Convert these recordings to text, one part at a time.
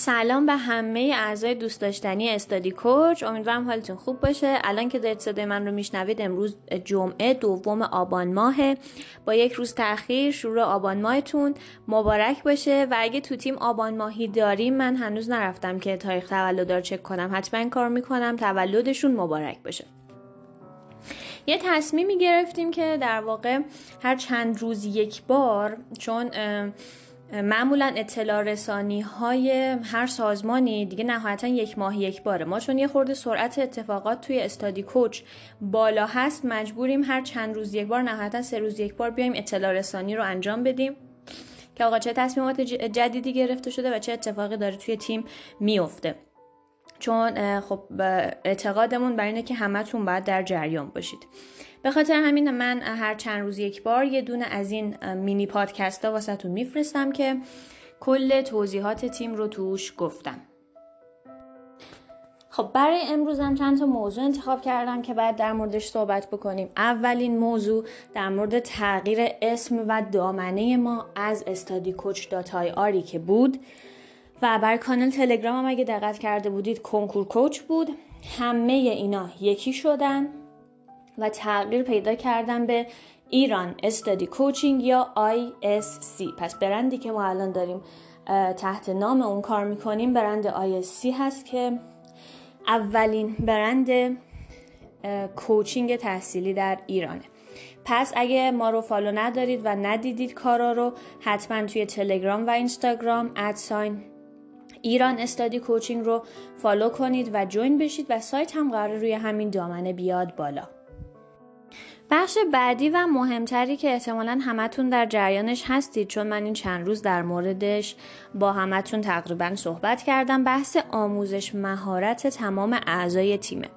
سلام به همه اعضای دوست داشتنی استادی کوچ. امیدوارم حالتون خوب باشه. الان که دارید صدای من رو میشنوید امروز جمعه دوم آبان ماهه. با یک روز تاخیر شروع آبان ماهتون. مبارک باشه. و اگه تو تیم آبان ماهی داریم من هنوز نرفتم که تاریخ تولد رو چک کنم. حتما کار می‌کنم. تولدشون مبارک باشه. یه تصمیمی گرفتیم که در واقع هر چند روز یک بار چون معمولا اطلاع رسانی های هر سازمانی دیگه نهایتا یک ماه یک باره. ما چون یه خورده سرعت اتفاقات توی استادی کوچ بالا هست مجبوریم هر چند روز یک بار نهایتا سه روز یک بار بیایم اطلاع رسانی رو انجام بدیم که آقا چه تصمیمات جدیدی گرفته شده و چه اتفاقی داره توی تیم میفته چون خب اعتقادمون بر اینه که همتون باید در جریان باشید. به خاطر همین من هر چند روز یک بار یه دونه از این مینی پادکست ها واسه میفرستم که کل توضیحات تیم رو توش گفتم. خب برای امروزم چند تا موضوع انتخاب کردم که بعد در موردش صحبت بکنیم. اولین موضوع در مورد تغییر اسم و دامنه ما از استادی کوچ داتای آری که بود. و بر کانال تلگرام هم اگه دقت کرده بودید کنکور کوچ بود. همه اینا یکی شدن و تغییر پیدا کردن به Iran Study Coaching یا ISC پس برندی که ما الان داریم تحت نام اون کار می‌کنیم برند ISC هست که اولین برند coaching تحصیلی در ایرانه. پس اگه ما رو follow ندارید و ندیدید کارا رو حتما توی تلگرام و اینستاگرام at sign Iran Study Coaching رو follow کنید و join بشید و سایت هم قرار روی همین دامنه بیاد بالا. بخش بعدی و مهمتری که احتمالا همتون در جریانش هستید چون من این چند روز در موردش با همتون تقریبا صحبت کردم بحث آموزش مهارت تمام اعضای تیمه.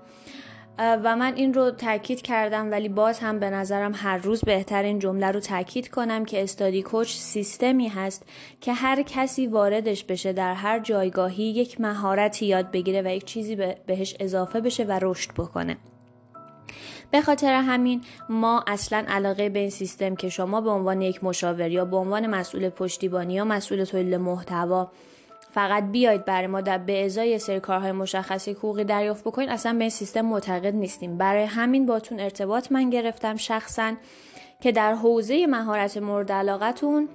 و من این رو تاکید کردم ولی باز هم به نظرم هر روز بهترین جمله رو تاکید کنم که استادی کوچ سیستمی هست که هر کسی واردش بشه در هر جایگاهی یک مهارتی یاد بگیره و یک چیزی بهش اضافه بشه و رشد بکنه. به خاطر همین ما اصلا علاقه به این سیستم که شما به عنوان یک مشاور یا به عنوان مسئول پشتیبانی یا مسئول تولید محتوا فقط بیاید برای ما در به ازای سری کارهای مشخصی حقوقی دریافت بکنید اصلا به این سیستم معتقد نیستیم. برای همین باتون ارتباط من گرفتم شخصا که در حوزه مهارت مورد علاقتون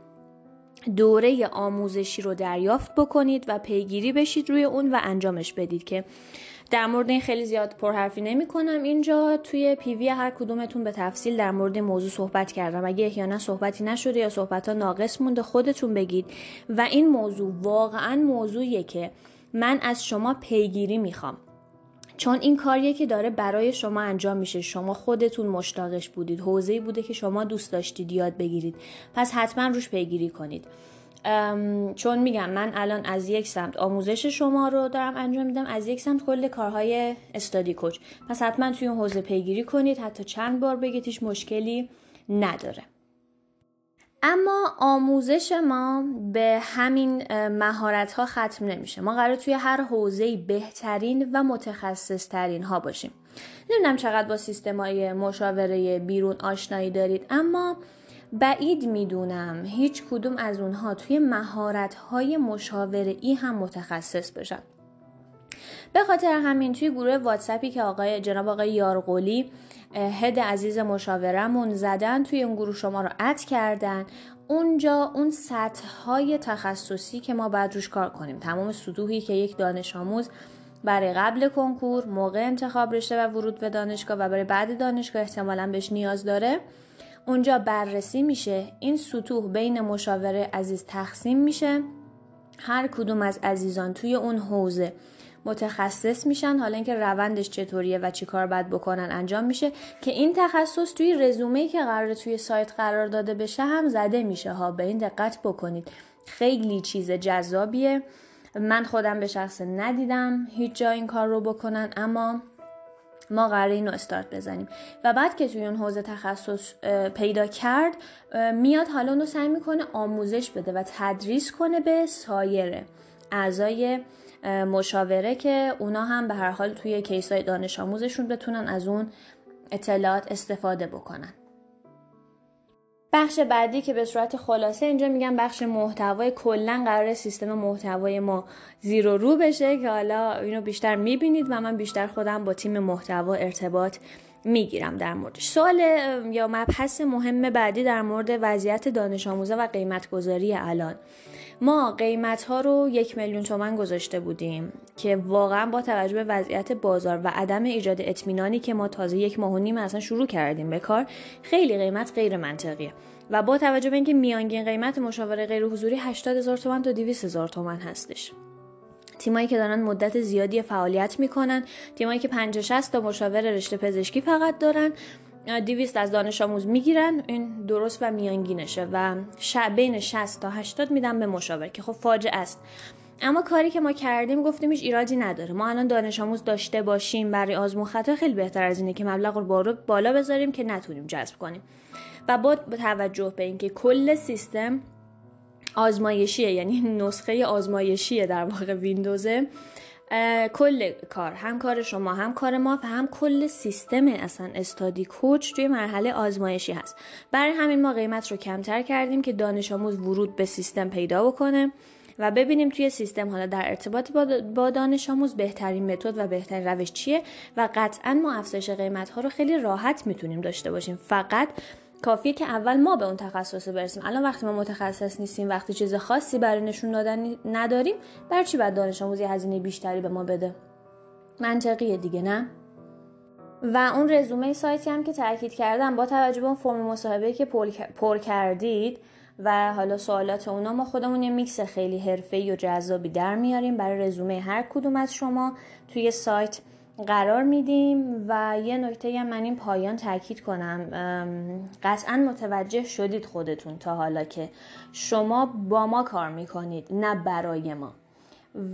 دوره آموزشی رو دریافت بکنید و پیگیری بشید روی اون و انجامش بدید که در مورد این خیلی زیاد پرحرفی نمی کنم اینجا توی پیوی هر کدومتون به تفصیل در مورد موضوع صحبت کردم. اگه احیانا صحبتی نشده یا صحبت ها ناقص مونده خودتون بگید. و این موضوع واقعا موضوعیه که من از شما پیگیری می‌خوام. چون این کاریه که داره برای شما انجام میشه. شما خودتون مشتاقش بودید. حوزه‌ای بوده که شما دوست داشتید یاد بگیرید. پس حتما روش پیگیری کنید. چون میگم من الان از یک سمت آموزش شما رو دارم انجام میدم از یک سمت کل کارهای استادی کوچ. پس حتما توی اون حوزه پیگیری کنید حتی چند بار بگید هیچ مشکلی نداره. اما آموزش ما به همین مهارت ها ختم نمیشه. ما قرار توی هر حوزه بهترین و متخصص ترین ها باشیم. نمی‌دونم چقدر با سیستم های مشاوره بیرون آشنایی دارید اما بعید می‌دونم هیچ کدوم از اونها توی مهارت های مشاوره ای هم متخصص بشن. به خاطر همین توی گروه واتسپی که آقای جناب آقای یارقولی هد عزیز مشاورمون زدن توی اون گروه شما رو اد کردن اونجا اون سطح های تخصصی که ما باید روش کار کنیم. تمام سطوحی که یک دانش آموز برای قبل کنکور موقع انتخاب رشته و ورود به دانشگاه و برای بعد دانشگاه احتمالا بهش نیاز داره. اونجا بررسی میشه. این سطوح بین مشاوره عزیز تقسیم میشه. هر کدوم از عزیزان توی اون حوزه متخصص میشن. حالا اینکه روندش چطوریه و چی کار باید بکنن انجام میشه. که این تخصص توی رزومه که قرار توی سایت قرار داده بشه هم زده میشه. ها به این دقت بکنید. خیلی چیز جذابیه. من خودم به شخص ندیدم هیچ جا این کار رو بکنن. اما ما قرار اینو استارت بزنیم. و بعد که توی اون حوزه تخصص پیدا کرد میاد حالا اونو سعی می‌کنه آموزش بده و تدریس کنه به سایر اعضای مشاوره که اونا هم به هر حال توی کیسای دانش آموزشون بتونن از اون اطلاعات استفاده بکنن. بخش بعدی که به صورت خلاصه اینجا میگم بخش محتوای کلا قرار سیستم محتوای ما زیر و رو بشه که حالا اینو بیشتر می‌بینید و من بیشتر خودم با تیم محتوا ارتباط می‌گیرم در موردش. سوال یا مبحث مهم بعدی در مورد وضعیت دانش آموزه و قیمت گذاری الان. ما قیمت ها رو یک میلیون تومن گذاشته بودیم که واقعا با توجه به وضعیت بازار و عدم ایجاد اطمینانی که ما تازه یک ماه و نیم اصلا شروع کردیم به کار خیلی قیمت غیر منطقیه. و با توجه به اینکه میانگین قیمت مشاوره غیر حضوری 80 هزار تومن تا 200 هزار تومن هستش. تیمایی که دارن مدت زیادی فعالیت می‌کنن تیمایی که 50 60 تا مشاور رشته پزشکی فقط دارن 200 از دانش آموز می‌گیرن این درست و میانگینشه و بین 60 تا 80 میدن به مشاور که خب فاجعه است. اما کاری که ما کردیم گفتیم هیچ ایرادی نداره. ما الان دانش آموز داشته باشیم برای آزمون خطا خیلی بهتر از اینه که مبلغ رو بالا بذاریم که نتونیم جذب کنیم. و با توجه به اینکه کل سیستم آزمایشیه یعنی نسخه آزمایشیه در واقع ویندوزه. کل کار هم کار شما هم کار ما و هم کل سیستم اصلا استادی کوچ توی مرحله آزمایشی هست. برای همین ما قیمت رو کمتر کردیم که دانش آموز ورود به سیستم پیدا بکنه و ببینیم توی سیستم حالا در ارتباط با دانش آموز بهترین متد و بهترین روش چیه و قطعا ما افزایش قیمت ها رو خیلی راحت می‌تونیم داشته باشیم. فقط کافیه که اول ما به اون تخصص برسیم. الان وقتی ما متخصص نیستیم وقتی چیز خاصی برای نشون دادن نداریم بر چی بعد دانش آموزی هزینه بیشتری به ما بده؟ منطقیه دیگه نه؟ و اون رزومه سایتی هم که تاکید کردم با توجه به اون فرم مصاحبه که پر کردید و حالا سوالات اونا ما خودمون یه میکس خیلی حرفه‌ای و جذابی در میاریم. برای رزومه هر کدوم از شما توی سایت قرار میدیم و یه نکته هم من این پایان تاکید کنم. قطعا متوجه شدید خودتون تا حالا که شما با ما کار می‌کنید نه برای ما.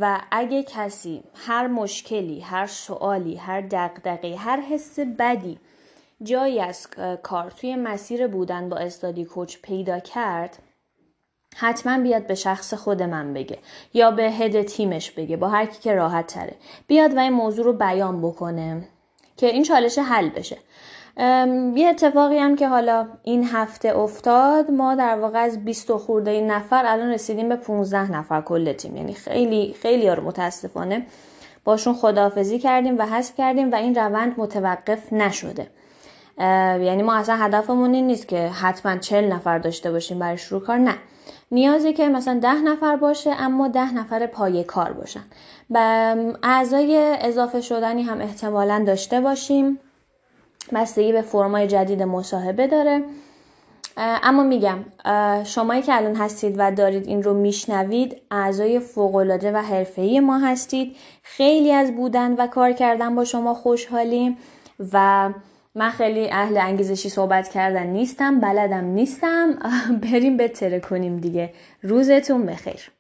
و اگه کسی هر مشکلی هر سوالی هر دقدقی هر حس بدی جایی از کار توی مسیر بودن با استادی کوچ پیدا کرد حتما بیاد به شخص خود من بگه یا به هد تیمش بگه با هر کی که راحت تره. بیاد و این موضوع رو بیان بکنه که این چالش حل بشه. یه اتفاقی هم که حالا این هفته افتاد ما در واقع از 20 خورده نفر الان رسیدیم به 15 نفر کل تیم. یعنی خیلی خیلی رو متاسفانه باشون خداحافظی کردیم و حذف کردیم و این روند متوقف نشده. یعنی ما اصلا هدفمون این نیست که حتما 40 نفر داشته باشیم برای شروع کار نه. نیازی که مثلا ده نفر باشه اما ده نفر پای کار باشن. و اعضای اضافه شدنی هم احتمالا داشته باشیم. بستگی به فرمای جدید مصاحبه داره. اما میگم شمایی که الان هستید و دارید این رو میشنوید اعضای فوقالعاده و حرفه‌ای ما هستید. خیلی از بودن و کار کردن با شما خوشحالیم و من خیلی اهل انگیزشی صحبت کردن نیستم بلدم نیستم. بریم به کنیم دیگه. روزتون بخیر.